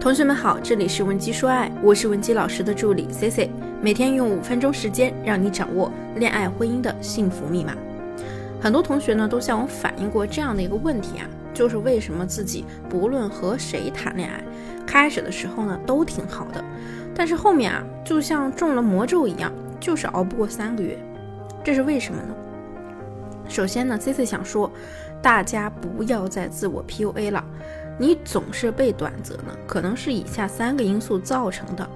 同学们好，这里是文姬说爱，我是文姬老师的助理 C C，每天用五分钟时间让你掌握恋爱婚姻的幸福密码。很多同学呢都向我反映过这样的一个问题啊，就是为什么自己不论和谁谈恋爱，开始的时候呢都挺好的，但是后面啊就像中了魔咒一样，就是熬不过三个月，这是为什么呢？首先呢，C C 想说，大家不要再自我 P U A 了。你总是被短择呢，可能是以下三个因素造成的。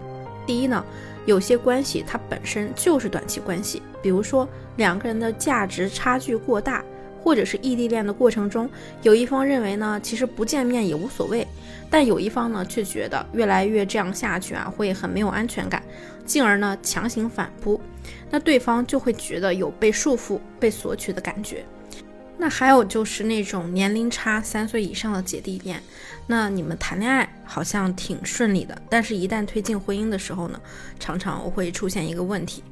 第一呢，有些关系它本身就是短期关系，比如说两个人的价值差距过大，或者是异地恋的过程中，有一方认为呢，其实不见面也无所谓，但有一方呢却觉得越来越这样下去啊，会很没有安全感，进而呢强行反扑，那对方就会觉得有被束缚、被索取的感觉。那还有就是那种年龄差三岁以上的姐弟恋，那你们谈恋爱好像挺顺利的，但是一旦推进婚姻的时候呢，常常会出现一个问题。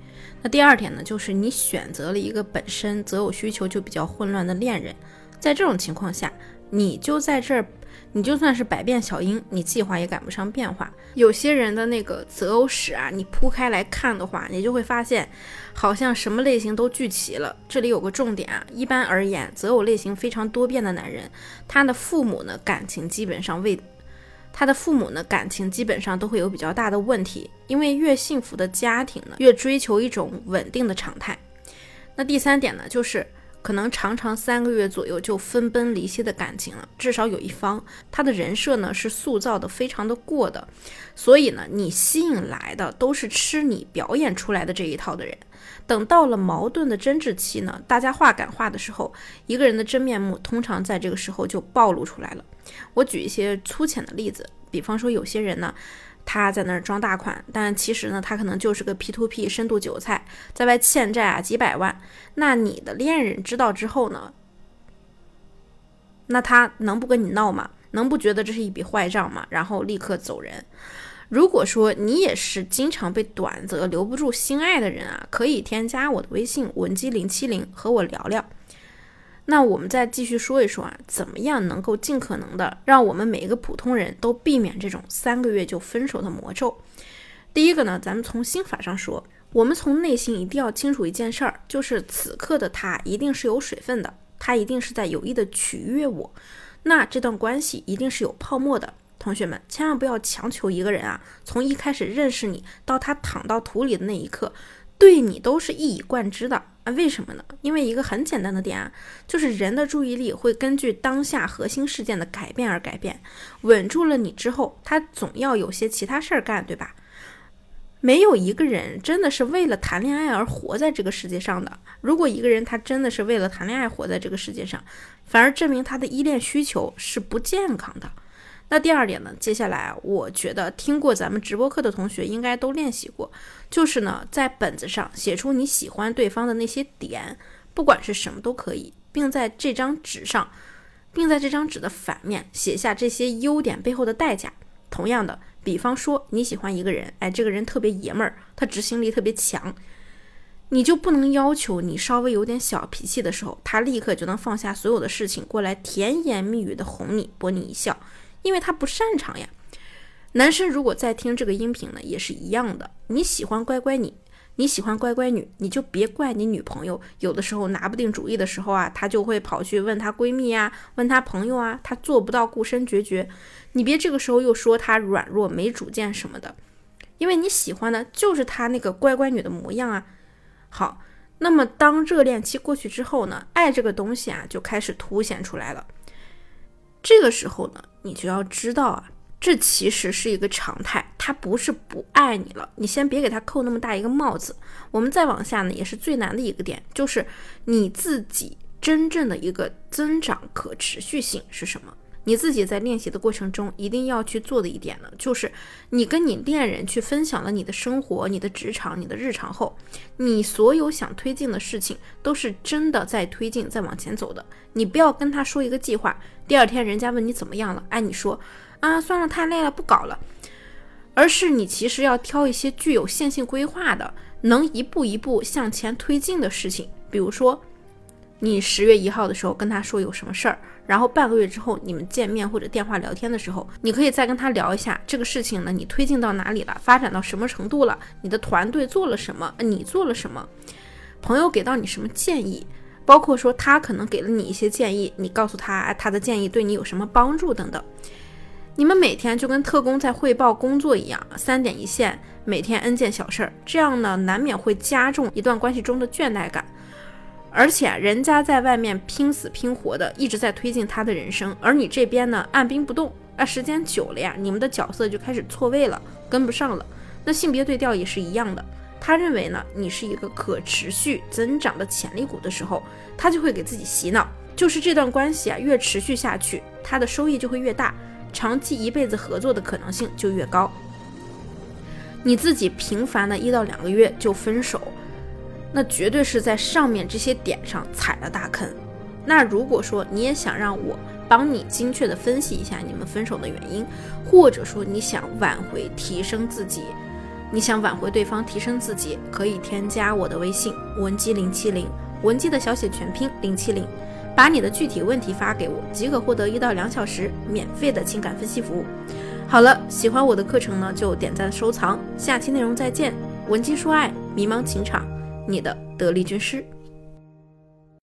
那第二点呢，就是你选择了一个本身择偶需求就比较混乱的恋人，在这种情况下，你就在这儿。你就算是百变小樱，你计划也赶不上变化。有些人的那个择偶史啊，你铺开来看的话，你就会发现，好像什么类型都聚齐了。这里有个重点啊，一般而言，择偶类型非常多变的男人，他的父母呢感情基本上为他的父母呢感情基本上都会有比较大的问题，因为越幸福的家庭呢，越追求一种稳定的常态。那第三点呢，就是。可能常常三个月左右就分崩离析的感情了，至少有一方他的人设呢是塑造的非常的过的，所以呢你吸引来的都是吃你表演出来的这一套的人。等到了矛盾的争执期呢，大家话赶话的时候，一个人的真面目通常在这个时候就暴露出来了。我举一些粗浅的例子，比方说有些人呢。他在那儿装大款，但其实呢，他可能就是个 P to P 深度韭菜，在外欠债啊几百万。那你的恋人知道之后呢？那他能不跟你闹吗？能不觉得这是一笔坏账吗？然后立刻走人。如果说你也是经常被短择、留不住心爱的人啊，可以添加我的微信文姬零七零和我聊聊。那我们再继续说一说啊，怎么样能够尽可能的让我们每一个普通人都避免这种三个月就分手的魔咒？第一个呢，咱们从心法上说，我们从内心一定要清楚一件事儿，就是此刻的他一定是有水分的，他一定是在有意的取悦我，那这段关系一定是有泡沫的。同学们千万不要强求一个人啊，从一开始认识你到他躺到土里的那一刻。对你都是一以贯之的啊？为什么呢？因为一个很简单的点啊，就是人的注意力会根据当下核心事件的改变而改变。稳住了你之后，他总要有些其他事儿干，对吧？没有一个人真的是为了谈恋爱而活在这个世界上的。如果一个人他真的是为了谈恋爱活在这个世界上，反而证明他的依恋需求是不健康的。那第二点呢？接下来我觉得听过咱们直播课的同学应该都练习过，就是呢，在本子上写出你喜欢对方的那些点，不管是什么都可以，并在这张纸上，并在这张纸的反面写下这些优点背后的代价。同样的，比方说你喜欢一个人，哎，这个人特别爷们儿，他执行力特别强，你就不能要求你稍微有点小脾气的时候，他立刻就能放下所有的事情过来甜言蜜语的哄你，博你一笑。因为他不擅长呀。男生如果在听这个音频呢，也是一样的。你喜欢乖乖女，你喜欢乖乖女，你就别怪你女朋友有的时候拿不定主意的时候啊，她就会跑去问她闺蜜啊，问她朋友啊，她做不到顾身决绝。你别这个时候又说她软弱没主见什么的，因为你喜欢的就是她那个乖乖女的模样啊。好，那么当热恋期过去之后呢，爱这个东西啊就开始凸显出来了。这个时候呢，你就要知道啊，这其实是一个常态，他不是不爱你了。你先别给他扣那么大一个帽子。我们再往下呢，也是最难的一个点，就是你自己真正的一个增长可持续性是什么？你自己在练习的过程中一定要去做的一点呢，就是你跟你恋人去分享了你的生活、你的职场、你的日常后，你所有想推进的事情都是真的在推进、在往前走的。你不要跟他说一个计划，第二天人家问你怎么样了，哎，你说啊，算了，太累了，不搞了。而是你其实要挑一些具有线性规划的、能一步一步向前推进的事情，比如说。你十月一号的时候跟他说有什么事儿，然后半个月之后你们见面或者电话聊天的时候，你可以再跟他聊一下这个事情呢，你推进到哪里了，发展到什么程度了，你的团队做了什么，你做了什么，朋友给到你什么建议，包括说他可能给了你一些建议，你告诉他他的建议对你有什么帮助等等。你们每天就跟特工在汇报工作一样，三点一线，每天 n 件小事儿，这样呢难免会加重一段关系中的倦怠感。而且人家在外面拼死拼活的一直在推进他的人生，而你这边呢按兵不动。啊，时间久了呀，你们的角色就开始错位了，跟不上了。那性别对调也是一样的。他认为呢你是一个可持续增长的潜力股的时候，他就会给自己洗脑，就是这段关系啊越持续下去，他的收益就会越大。长期一辈子合作的可能性就越高。你自己频繁的一到两个月就分手，那绝对是在上面这些点上踩了大坑。那如果说你也想让我帮你精确的分析一下你们分手的原因，或者说你想挽回提升自己，你想挽回对方提升自己，可以添加我的微信文姬零七零，文姬的小写全拼零七零。把你的具体问题发给我，即可获得一到两小时免费的情感分析服务。好了，喜欢我的课程呢，就点赞收藏。下期内容再见，文姬说爱，迷茫情场，你的得力军师。